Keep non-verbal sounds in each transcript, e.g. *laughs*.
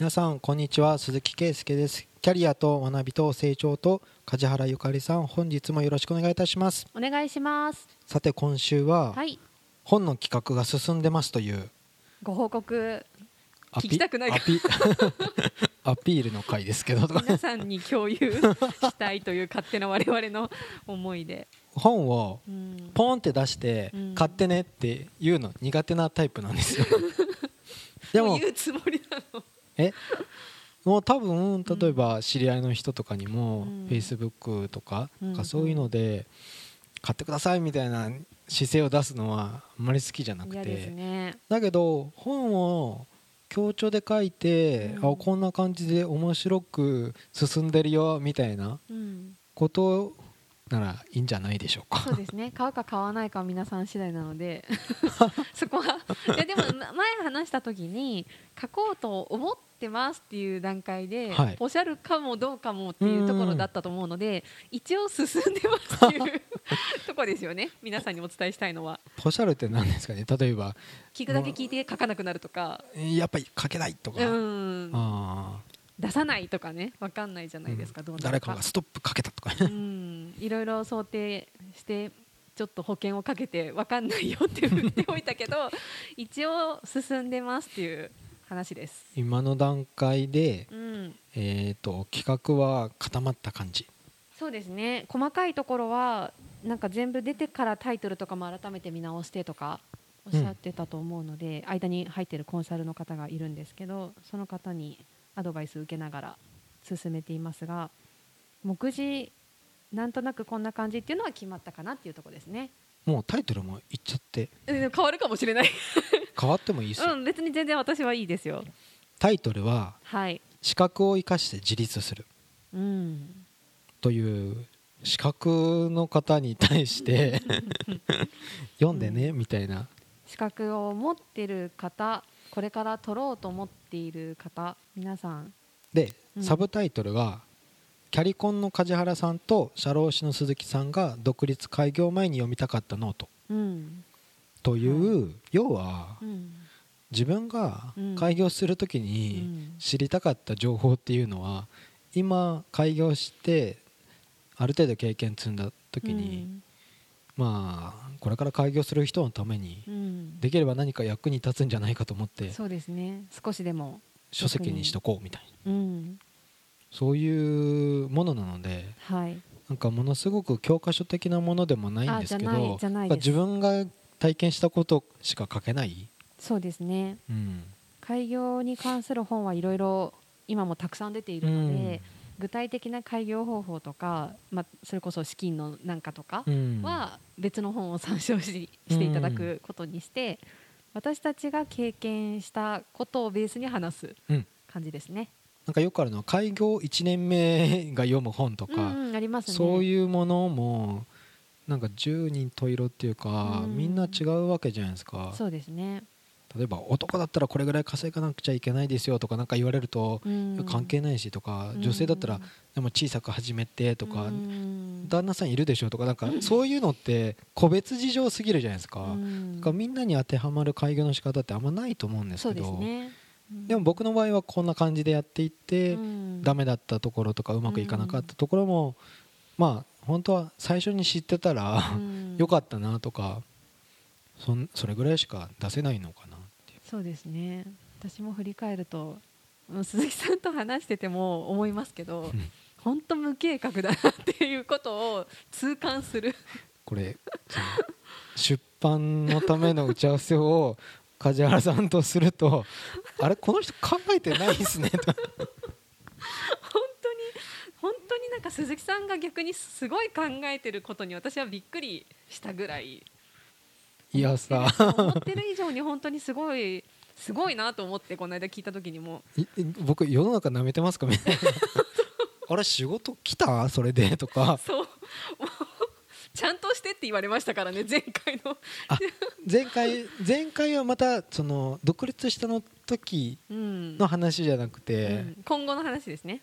皆さんこんにちは。鈴木圭介です。キャリアと学びと成長と梶原ゆかりさん本日もよろしくお願いいたします。お願いします。さて今週ははい。本の企画が進んでますというご報告聞きたくないアピ *laughs* アピールの回ですけど。皆さんに共有 *laughs* したいという勝手な我々の思いで、本をうん、ポンって出してうん。買ってねって言うの苦手なタイプなんですよ。*laughs* でも言うつもりなのえ？もう多分例えば知り合いの人とかにも、うん。Facebook とかうんなんかそういうので買ってくださいみたいな姿勢を出すのはあんまり好きじゃなくて、ね。だけど本を強調で書いて、うん。あこんな感じで面白く進んでるよみたいなうん。ことならいいんじゃないでしょうか。そうですね。*laughs* 買うか買わないかは皆さん次第なので。*laughs* そこは。いやでもま前話した時に書こうと思ってますっていう段階で、はい。ポシャルかもどうかもっていうところだったと思うので一応進んでますっていうところですよね。*laughs* 皆さんにお伝えしたいのは。ポシャルって何ですかね？例えば聞くだけ聞いて書かなくなるとか。やっぱり書けないとか、うん。あ出さないとかね分かんないじゃないですか、ーどうな誰かがストップかけたとかね。うん。いろいろ想定してちょっと保険をかけて分かんないよって言っておいたけど *laughs* 一応進んでますっていう話です、今の段階で、うん、えー、と企画は固まった感じ。そうですね。細かいところはなんか全部出てからタイトルとかも改めて見直してとかおっしゃってたと思うので、間に入ってるコンサルの方がいるんですけどその方にアドバイス受けながら進めていますが目次なんとなくこんな感じっていうのは決まったかなっていうところですね。もうタイトルも言っちゃってえ変わるかもしれない。変わってもいいですよ、うん、別に全然私はいいですよ。タイトルははい。「資格を生かして自立するうん。」という資格の方に対して *laughs* 読んでねみたいな資格を持ってる方、これから取ろうと思っている方、皆さん。でうんサブタイトルが「キャリコンの梶原さんと社労士の鈴木さんが独立開業前に読みたかったノートうん。」という、要はうん。自分がうん開業する時うにん。知りたかった情報っていうのは今開業してある程度経験積んだ時に、まあこれから開業する人のためにうん。うん。できれば何か役に立つんじゃないかと思ってそうですね。少しでも。書籍にしとこうみたいなうん。そういうものなのではい。なんかものすごく教科書的なものでもないんですけど自分が体験したことしか書けない、そうですね。うん開業に関する本はいろいろ今もたくさん出ているので、具体的な開業方法とか、まあ、それこそ資金のなんかとかうんは別の本を参照ししていただくことにして、私たちが経験したことをベースに話すうん感じですね。なんかよくあるのは開業1年目が読む本とか、うんね。そういうものもなんか十人十色っていうか、うんみんな違うわけじゃないですかそうですね。例えば男だったらこれぐらい稼がなくちゃいけないですよとかなんか言われると、うん。関係ないしとか、うん。女性だったらでも小さく始めてとか、うん。旦那さんいるでしょとかなんかそういうのって個別事情すぎるじゃないですか,、うん。だからみんなに当てはまる開業の仕方ってあんまないと思うんですけどでも僕の場合はこんな感じでやっていって、うん。ダメだったところとかうまくいかなかったところも、まあ本当は最初に知ってたら、うん。*laughs* よかったなとかそんそれぐらいしか出せないのかそうですね。私も振り返るとうん鈴木さんと話してても思いますけどうん。本当無計画だなっていうことを痛感する。これ出版のための打ち合わせを梶原さんとするとあれこの人考えてないですね。と本当に本当になんか鈴木さんが逆にすごい考えてることに私はびっくりしたぐらいいやさ思ってる以上に本当にすごいすごいなと思ってこの間聞いた時にも。い僕世の中舐めてますか？みたいな。*laughs* あれ仕事来た？それで？とか。そう。*laughs* ちゃんとしてって言われましたからね前回の、あ前回前回はまたその独立したの時うん。の話じゃなくうて、ん。今後の話ですね、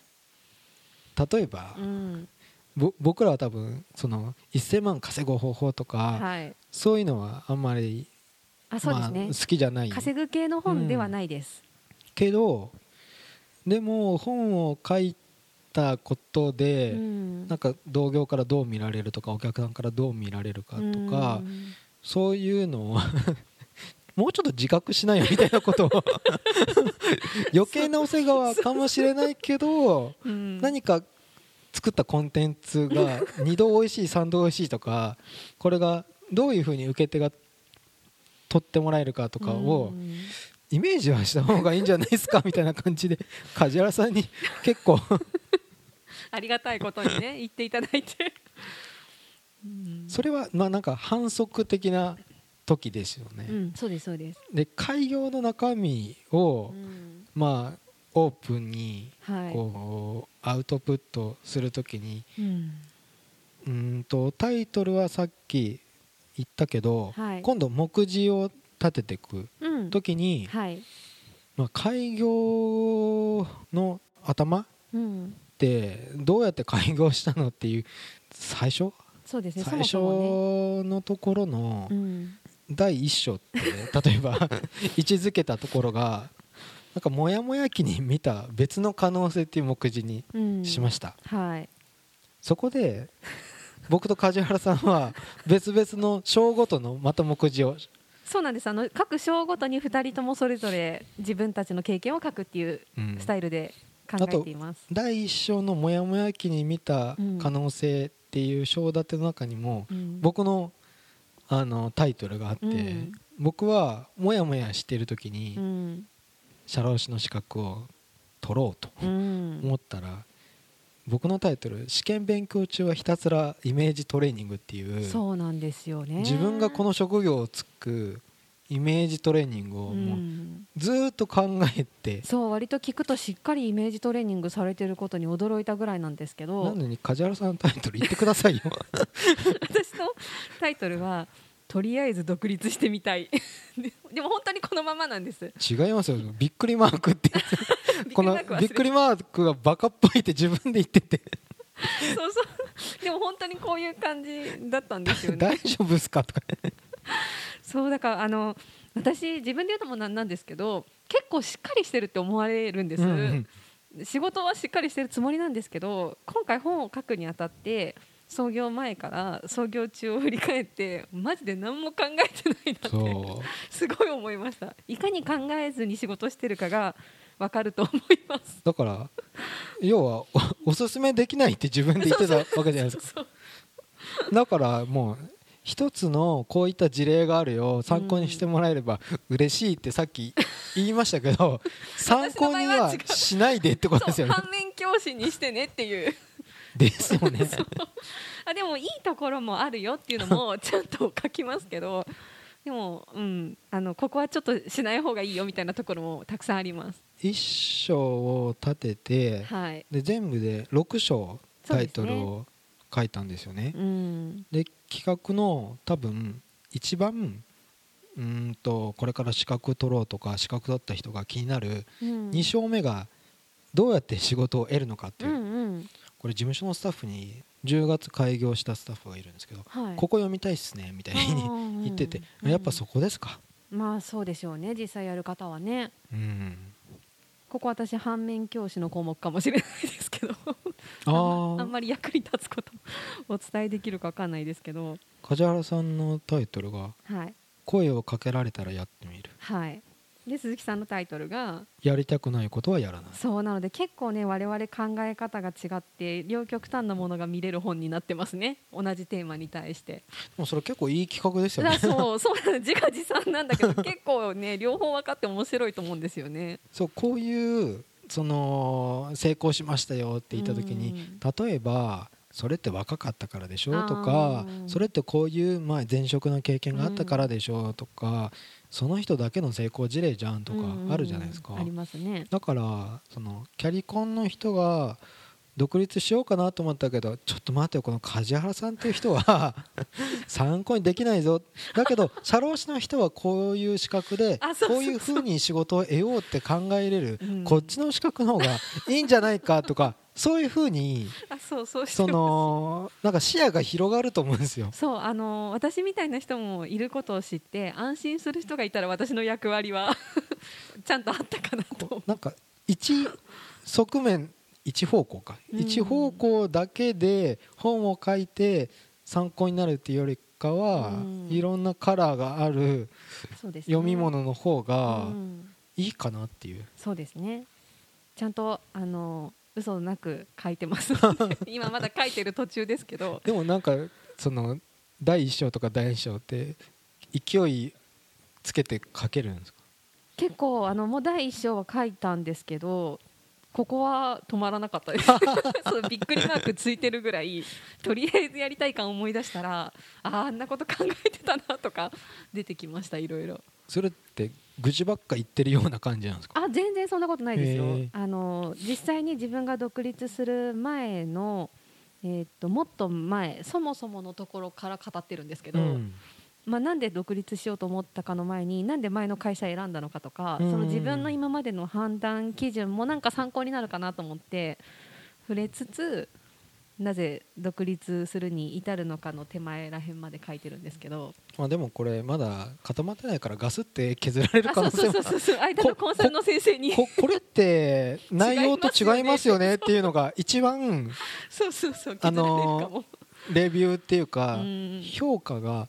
例えば、うん。ぼ僕らは多分その1000万稼ぐ方法とか、はい、そういうのはあんまり、あそうですね、まあ、好きじゃない。稼ぐ系の本ではないです、けどでも本を書いたことで、うん。なんか同業からどう見られるとかお客さんからどう見られるかとか、うん。そういうのを *laughs* もうちょっと自覚しないよみたいなことを *laughs* 余計なお世話かもしれないけどうん。何か作ったコンテンツが *laughs* 2度美味しい3度美味しいとかこれがどういうふうに受け手が取ってもらえるかとかをうん。イメージはした方がいいんじゃないですか *laughs* みたいな感じで梶原さんに結構。*laughs* ありがたいことにね言っていただいて、うん。それはまあなんか反則的な時ですよね。うん、そうですそうです、で開業の中身をうん。まあオープンにはい。こうアウトプットするときにうん。とタイトルはさっき言ったけどはい。今度目次を立てていくうん。時にはい。まあ開業の頭っうん、てどうやって開業したのっていう最初？そうですね。最初のところのうん。第一章って例えば *laughs* 位置づけたところがなんかモヤモヤ期に見た別の可能性っていう目次にうん、しました、はい。そこで僕と梶原さんは別々の章ごとのまた目次を。そうなんです。あの各章ごとに2人ともそれぞれ自分たちの経験を書くっていううん。スタイルで考えています、第一章のモヤモヤ期に見た可能性っていう章立ての中にもうん。僕のあのタイトルがあって、うん。僕はモヤモヤしてる時にうん社労士の資格を取ろうとうん。思ったら僕のタイトル「試験勉強中はひたすらイメージトレーニング」っていうそうなんですよね。自分がこの職業をつくイメージトレーニングをうもうん。ずーっと考えて、そう割と聞くとしっかりイメージトレーニングされてることに驚いたぐらいなんですけなどのに梶原さんのタイトル言ってくださいよ。*laughs* 私のタイトルは「とりあえず独立してみたい」で *laughs* でも本当にこのままなんです。違いますよ。びっくりマークって。*laughs* このびっくりマーク忘れびっくりマークがバカっぽいって自分で言ってて。そうそう。でも本当にこういう感じだったんですよね。大丈夫ですか？とか。そうだからあの私自分で言うのもなんなんですけど結構しっかりしてるって思われるんです、うんうん。仕事はしっかりしてるつもりなんですけど今回本を書くにあたって創業前から創業中を振り返ってマジで何も考えてないなってすごい思いました。いかに考えずに仕事してるかが分かると思います。だから要はおおすすめできないって自分で言ってたわけじゃないですか。だからもう一つのこういった事例があるよ。参考にしてもらえれば嬉しいってさっき言いましたけど参考にはしないでってことですよね。反面教師にしてねっていうです。よね。あでもいいところもあるよっていうのも *laughs* ちゃんと書きますけどでも、うん、あのここはちょっとしない方がいいよみたいなところもたくさんあります。一章を立ててはい、で全部で6章タイトルを書いたんですよね。うん。で企画の多分一番うーんとこれから資格取ろうとか資格取った人が気になるうん。2章目がどうやって仕事を得るのかっていうこれ事務所のスタッフに10月開業したスタッフがいるんですけどはい、ここ読みたいっすねみたいにに言っててやっぱそこですか？まあそうでしょうね。実際やる方はね。うんここ私反面教師の項目かもしれないですけど。ああんあまり役に立つことをお伝えできるかわかんないですけど。梶原さんのタイトルがはい「声をかけられたらやってみる。はいで鈴木さんのタイトルがやりたくないことはやらない」そうなので結構ね我々考え方が違って両極端なものが見れる本になってますね。同じテーマに対して。でもそれ結構いい企画ですよね。あそうそうなの。自画自賛なんだけど *laughs* 結構ね両方分かって面白いと思うんですよね。そうこういうその成功しましたよって言った時に例えばそれって若かったからでしょとかそれってこういうまあ前職の経験があったからでしょとかその人だけの成功事例じゃんとかあるじゃないですか。うんうんありますね。だからそのキャリコンの人が独立しようかなと思ったけどちょっと待ってよこの梶原さんっていう人は *laughs* 参考にできないぞ。だけど社労士の人はこういう資格でこういうふうに仕事を得ようって考えれる。うん。こっちの資格の方がいいんじゃないかとかそういうふうにあそうそうそのなんか視野が広がると思うんですよ。そうあの私みたいな人もいることを知って安心する人がいたら私の役割は *laughs* ちゃんとあったかなと。なんか一側面一方向か、うん。一方向だけで本を書いて参考になるっていうよりかは、うん。いろんなカラーがあるね。読み物の方がうん。いいかなっていう、そうですね。ちゃんとあの嘘なく書いてます。*laughs* 今まだ書いてる途中ですけど。でもなんかその第1章とか第2章って勢いつけて書けるんですか？結構あのもう第一章は書いたんですけどここは止まらなかったです。*laughs* そうびっくりマークついてるぐらいとりあえずやりたい感思い出したらあーあんなこと考えてたなとか出てきましたいろいろそれって愚痴ばっか言ってるような感じなんですか？あ全然そんなことないですよ。へー。あの実際に自分が独立する前のえーっともっと前そもそものところから語ってるんですけど、うん。まあ、なんで独立しようと思ったかの前になんで前の会社選んだのかとか、うん。その自分の今までの判断基準もなんか参考になるかなと思って触れつつなぜ独立するに至るのかの手前らへんまで書いてるんですけど。まあ、でもこれまだ固まってないからガスって削られる可能性もあそうそうそうそう。間のコンサルの先生に。ここれって内容と違いますよねっていうのが一番そうそうそう。あのレビューっていうかうん評価が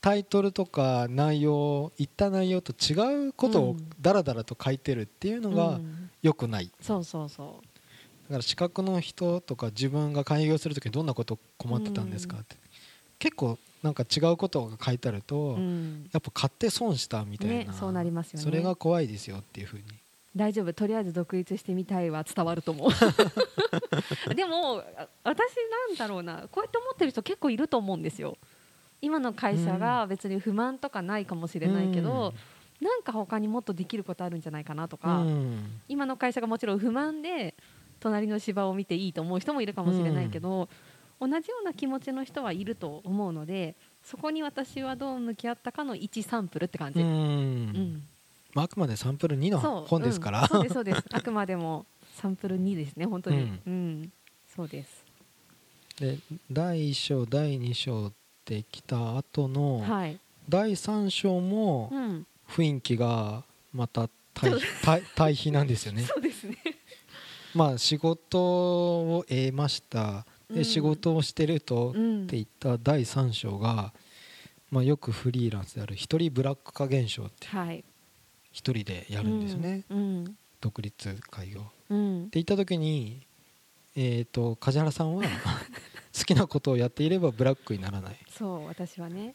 タイトルとか内容言った内容と違うことをうんダラダラと書いてるっていうのがうん。良くないそうそうそだから資格の人とか自分が開業する時にどんなこと困ってたんですかって。結構なんか違うことが書いてあるとう、うん、やっぱ買って損したみたいな、ねそうなりますよね。それが怖いですよっていうふうに。大丈夫。とりあえず独立してみたいは伝わると思う。*laughs* でもあ私なんだろうな。こうやって思ってる人結構いると思うんですよ。今の会社が別に不満とかないかもしれないけど、なんか他にもっとできることあるんじゃないかなとうか、ん。今の会社がもちろん不満で隣の芝を見ていいと思う人もいるかもしれないけど、同じような気持ちの人はいると思うのでそこに私はどう向き合ったかの1サンプルって感じ、うん。うん。まあ、あくまでサンプル2そう。の本ですから、うん。そうですそうです。あくまでもサンプル2ですね本当に。うん。うん、そうです。で第1章第2章ってきた後のはい、第3章もうん、雰囲気がまた対比対対比なんですよね。*laughs* そうですねまあ仕事を得ました。うん。で仕事をしてるとっうんて言った第3章が、まあ、よくフリーランスである一人ブラック化現象ってはい。一人でやるんですよね、うん。独立開業。ってうん言った時に、えー、と梶原さんは *laughs* 好きなことをやっていればブラックにならない。そう私はね。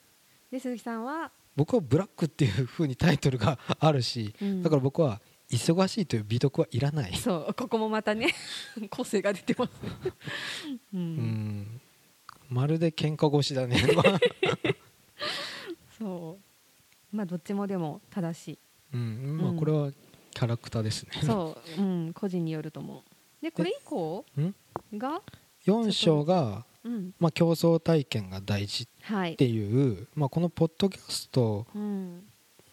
で鈴木さんは、僕はブラックっていう風にタイトルがあるしうん。だから僕は忙しいという美徳はいらない、そうここもまたね *laughs* 個性が出てますね。う、*laughs* うん。ん、まるで喧嘩腰だね。そう。まあどっちもでも正しい。うん。まあ、うん。これはキャラクターですね。そう、うん、個人によると思う。でこれ以降ん？が、4章が、うん、まあ、競争体験が大事はいっていう、まあ、このポッドキャストうん。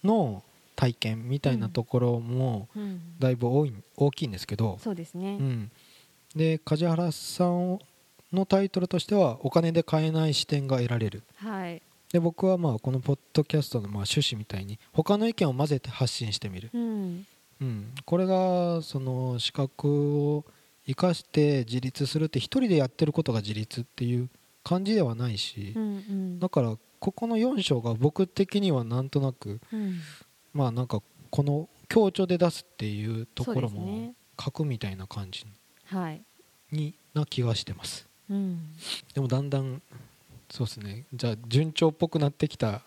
の体験みたいなところもうん、だいぶ多い大きいんですけど、そうですね、うん、で梶原さんのタイトルとしてはお金で買えない視点が得られる。はい、で僕はまあこのポッドキャストのまあ趣旨みたいに他の意見を混ぜて発信してみる、うん、うん、これがその資格を生かして自立するって一人でやってることが自立っていう感じではないしうん、うん、だからここの4章が僕的にはなんとなくうん、まあなんかこの強調で出すっていうところも書くみたいな感じはい、にな気がしてます。うん、でもだんだんそうですね。じゃあ順調っぽくなってきた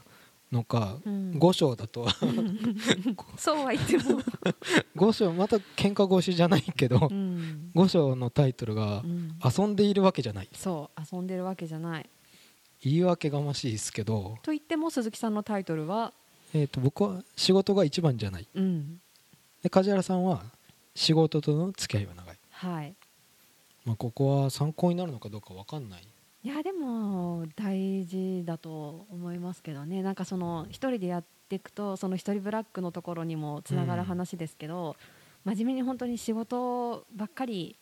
のか、うん。5章だと。*laughs* そうは言っても、*laughs* 5章また喧嘩腰じゃないけどうん、5章のタイトルがうん。遊んでいるわけじゃない。そう遊んでるわけじゃない。言い訳がましいですけど、と言っても鈴木さんのタイトルは、えー、と僕は仕事が一番じゃない。うん、で梶原さんは仕事との付き合いは長い、はい。まあ、ここは参考になるのかどうか分かんない。いやでも大事だと思いますけどね。なんかその一人でやっていくとその一人ブラックのところにもつながる話ですけど、真面目に本当に仕事ばっかり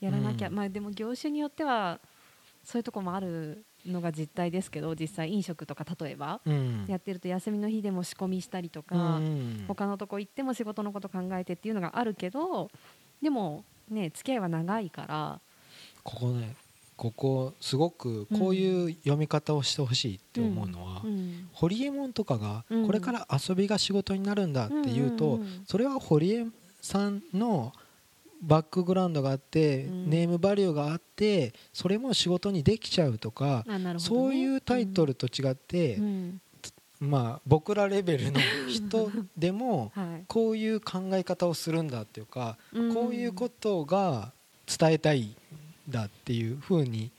やらなきゃ、うん。まあでも業種によってはそういうとこもあるのが実態ですけど実際飲食とか例えばうん。やってると休みの日でも仕込みしたりとか、うん他のとこ行っても仕事のこと考えてっていうのがあるけどでもね付き合いは長いから。ここねここすごくこういう読み方をしてほしいって思うのは、うん。ホリエモンとかがうん。これから遊びが仕事になるんだっていうと、それはホリエさんのバックグラウンドがあって、うん。ネームバリューがあってそれも仕事にできちゃうとか、ね。そういうタイトルと違って、うん。まあ僕らレベルの人でも *laughs* はい。こういう考え方をするんだっていうか、うん。こういうことが伝えたいんだっていうふうに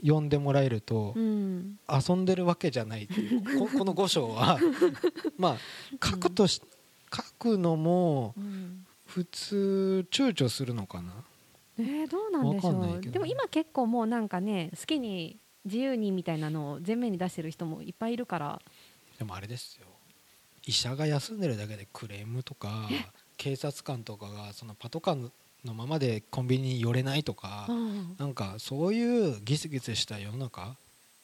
読んでもらえると、うん。遊んでるわけじゃないっていうこ *laughs* この5章は。*laughs* まあ書くとし書くのもうん普通躊躇するのかな？えー、どうなんでしょう。でも今結構もうなんかね好きに自由にみたいなのを前面に出してる人もいっぱいいるから。でもあれですよ。医者が休んでるだけでクレームとか警察官とかがそのパトカーのままでコンビニに寄れないとかうん。なんかそういうギスギスした世の中。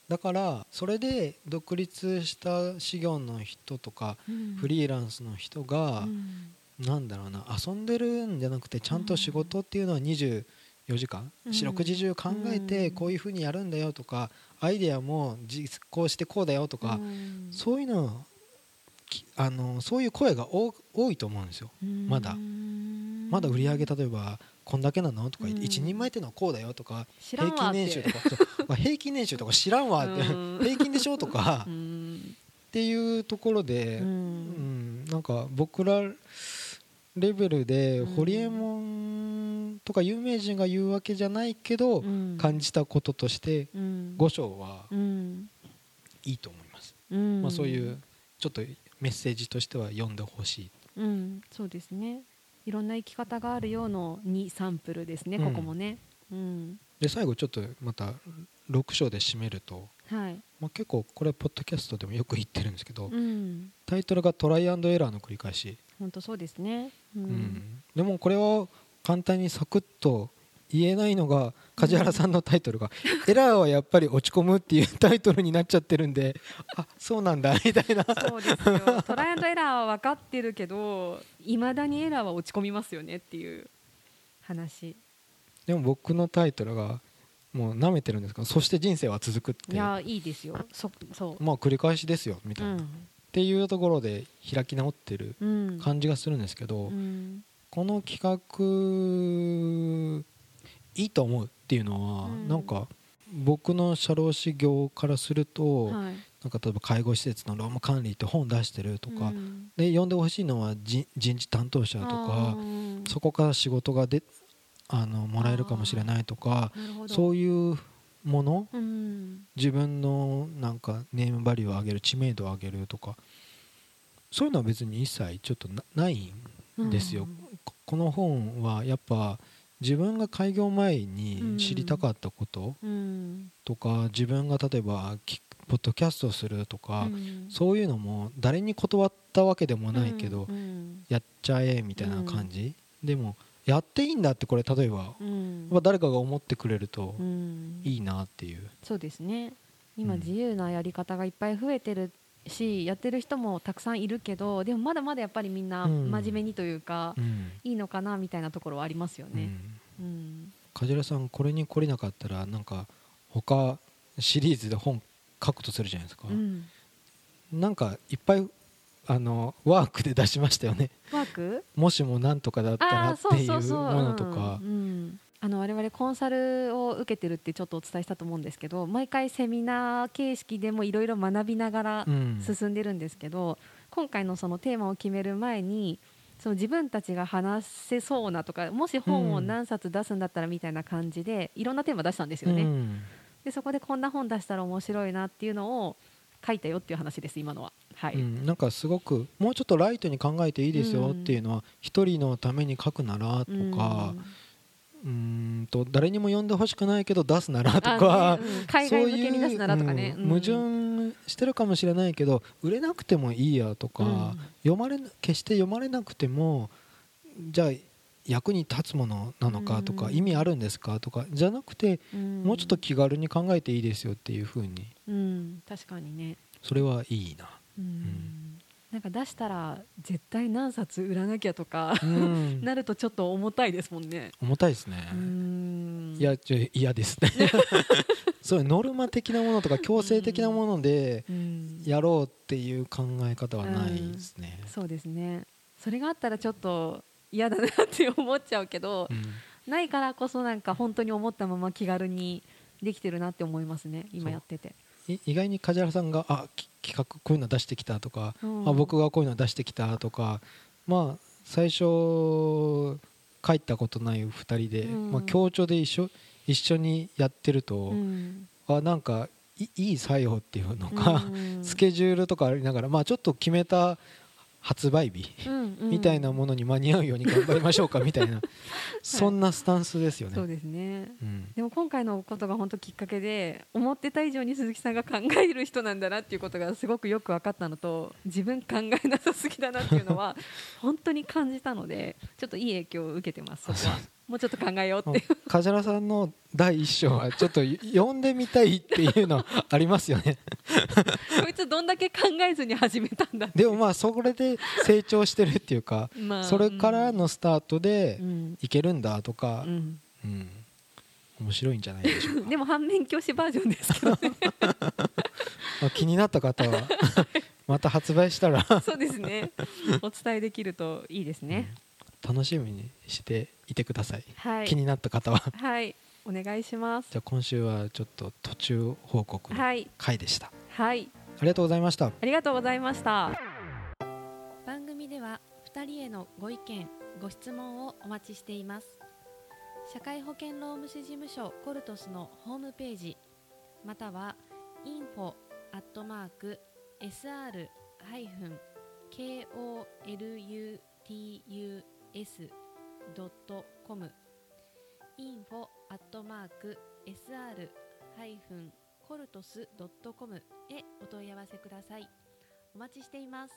だからそれで独立した修行の人とかフリーランスの人がうんなんだろうな遊んでるんじゃなくてちゃんと仕事っていうのは24時間？うん。四六時中考えてうん。こういうふうにやるんだよとかアイデアも実行してこうだよとかうん。そういうのきあのそういう声が多多いと思うんですよ。まだうん。まだ。売り上げ例えばこんだけなのとかうん。一人前っていうのはこうだよとか平均年収とか平均年収とか知らんわって *laughs* うん。平均でしょとかうっんていうところでううんんなんか僕らレベルでうん。ホリエモンとか有名人が言うわけじゃないけどうん。感じたこととしてうん。5章はうんいいと思います、うん。まあ、そういうちょっとメッセージとしては読んでほしい。うん。そうですね。いろんな生き方があるようのにサンプルですね、うん。ここもね。うん。で最後ちょっとまた6章で締めると、はい。まあ、結構これポッドキャストでもよく言ってるんですけど、うん。タイトルがトライアンドエラーの繰り返し、本当そうですね。ううん。でもこれを簡単にサクッと言えないのが梶原さんのタイトルが「*laughs* エラーはやっぱり落ち込む」っていうタイトルになっちゃってるんであそうなんだみたいな。そうです。よトライアンドエラーは分かってるけどいまだにエラーは落ち込みますよねっていう話。でも僕のタイトルがもう舐めてるんですけどそして人生は続くって。いやいいですよ。そそう。まあ繰り返しですよみたいな、っうんていうところで開き直ってるうん。感じがするんですけど、うん。この企画いいと思うっていうのは、うん。なんか僕の社労士業からすると、はい。なんか例えば介護施設の労務管理って本出してるとか、うん。で読んでほしいのは人人事担当者とあかーそこから仕事がであのもらえるかもしれないとかそういうものうん。自分のなんかネームバリューを上げる知名度を上げるとか。そういうのは別に一切ちょっとなないんですよ、ここの本はやっぱ自分が開業前に知りたかったこと。うん。とか自分が例えばきポッドキャストをするとか、うん。そういうのも誰に断ったわけでもないけど、うん。やっちゃえみたいな感じ、でもやっていいんだってこれ例えば、うん。まあ誰かが思ってくれるとうん。いいなっていう、そうですね。今うん。自由なやり方がいっぱい増えてるしやってる人もたくさんいるけどでもまだまだやっぱりみんなうん。真面目にというか、うん。いいのかなみたいなところはありますよね。うん。うん。梶原さんこれに来れなかったらなんか他シリーズで本書くとするじゃないですか、うん。なんかいっぱいあのワークで出しましたよね。ワーク？もしもなんとかだったらっていうものとか。うんうん。あの我々コンサルを受けてるってちょっとお伝えしたと思うんですけど毎回セミナー形式でもいろいろ学びながらうん。進んでるんですけど、今回のそのテーマを決める前にその自分たちが話せそうなとかもし本を何冊出すんだったらみたいな感じで、いろんなテーマ出したんですよね、うん。でそこでこんな本出したら面白いなっていうのを書いたよっていう話です今のははい、うんなんかすごくもうちょっとライトに考えていいですよっていうのは一人のために書くならとかうーんと誰にも読んでほしくないけど出すならとあかねうん。海外向けに出すならとかね。そういううん。矛盾してるかもしれないけど売れなくてもいいやとか、うん。読まれな決して読まれなくてもじゃあ役に立つものなのかとか、うん。意味あるんですかとかじゃなくて、うん。もうちょっと気軽に考えていいですよっていうふうに。うん。確かにね。それはいいな。うん。なんか出したら絶対何冊売らなきゃとかうん。なるとちょっと重たいですもんね。重たいですね。いやちょ嫌ですね。*laughs* そういうノルマ的なものとか強制的なものでうん。やろうっていう考え方はないですね、そうですね。それがあったらちょっと嫌だなって思っちゃうけど、うん。ないからこそなんか本当に思ったまま気軽にできてるなって思いますね今やってて。い意外に梶原さんがあき企画こういうの出してきたとか、うん。あ僕がこういうの出してきたとかまあ最初帰ったことない2人で、うん。まあ、協調で一緒一緒にやってると、うん。あなんかいいい作用っていうのか、うん。*laughs* スケジュールとかありながら、まあ、ちょっと決めた発売日うんうん。みたいなものに間に合うように頑張りましょうかみたいな、*laughs* *laughs* そんなスタンスですよね。そうですね。うん。でも今回のことが本当きっかけで思ってた以上に鈴木さんが考える人なんだなっていうことがすごくよく分かったのと自分考えなさすぎだなっていうのは本当に感じたのでちょっといい影響を受けてますそこは *laughs* もうちょっと考えようって梶原さんの第一章はちょっと読んでみたいっていうのはありますよね。*laughs* こいつどんだけ考えずに始めたんだでもまあそれで成長してるっていうかまあそれからのスタートでうん。いけるんだとかう、ん。うん。面白いんじゃないでしょうか。でも反面教師バージョンですけどね。*laughs* まあ気になった方は *laughs* また発売したら。そうですね。お伝えできるといいですね、楽しみにしていてください、はい。気になった方は。はい。お願いします。じゃあ今週はちょっと途中報告のはい。回でした、はい。ありがとうございました。ありがとうございました。番組では2人へのご意見ご質問をお待ちしています。社会保険労務士事務所コルトスのホームページまたは info アット sr.com info at mark sr-coltos.com へお問い合わせください。お待ちしています。